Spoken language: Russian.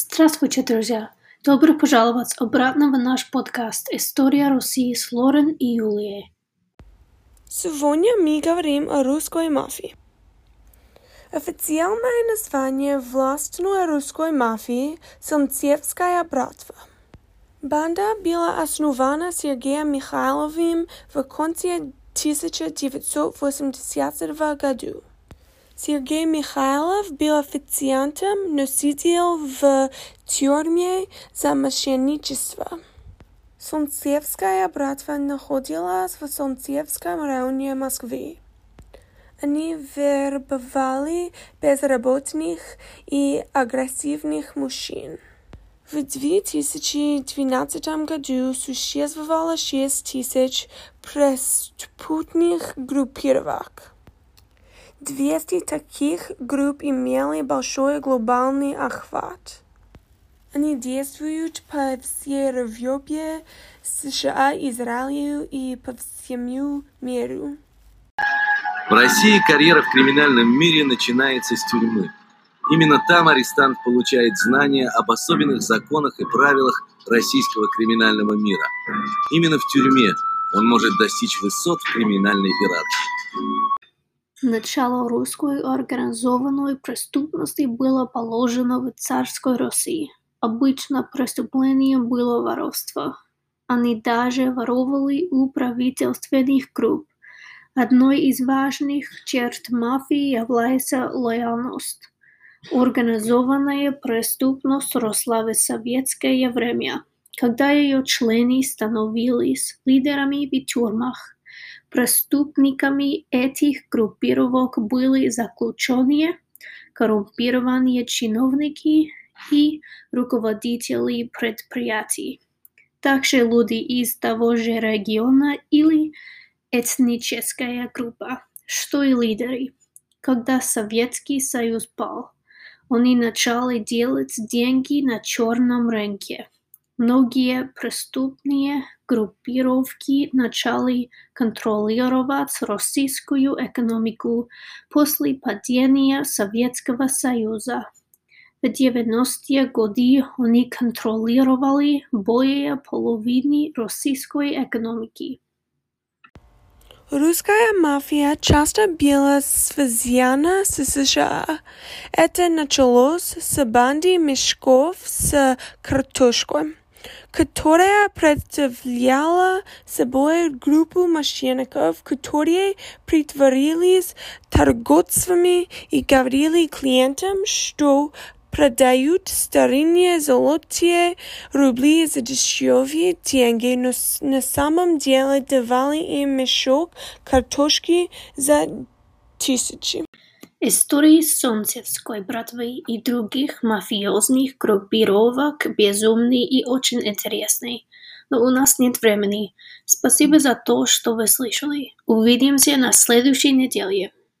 Здравствуйте, друзья! Добро пожаловать обратно в наш подкаст «История России» с Лорен и Юлией. Сегодня мы говорим о русской мафии. Официальное название властной русской мафии – Солнцевская братва. Банда была основана Сергеем Михайловым в конце 1980 года. Сергей Михайлов был официантом, но сидел в тюрьме за мошенничество. Солнцевская братва находилась в Солнцевском районе Москвы. Они вербовали безработных и агрессивных мужчин. В 2012 году существовало шесть тысяч преступных группировок. Двести таких групп имели большой глобальный охват. Они действуют по всей Европе, США, Израилю и по всему миру. В России карьера в криминальном мире начинается с тюрьмы. Именно там арестант получает знания об особенных законах и правилах российского криминального мира. Именно в тюрьме он может достичь высот криминальной иерархии. Начало русской организованной преступности было положено в царской России. Обычно преступлением было воровство. Они даже воровали у правительственных групп. Одной из важных черт мафии является лояльность. Организованная преступность росла в советское время, когда ее члены становились лидерами в тюрьмах. Преступниками этих группировок были заключенные, коррумпированные чиновники и руководители предприятий. Также люди из того же региона или этническая группа, что и лидеры. Когда Советский Союз пал, они начали делать деньги на черном рынке. Многие преступные группировки начали контролировать российскую экономику после падения Советского Союза. В 90-е годы они контролировали более половины российской экономики. Русская мафия часто была связана с США. Это началось с банды мешков с картошкой Которая представляла собой группу мошенников, которые притворились торговцами и говорили клиентам, что продают старинные золотые рубли за дешевые деньги, но на самом деле давали им мешок картошки за тысячи. Истории Солнцевской братвы и других мафиозных группировок безумны и очень интересны. Но у нас нет времени. Спасибо за то, что вы слышали. Увидимся на следующей неделе.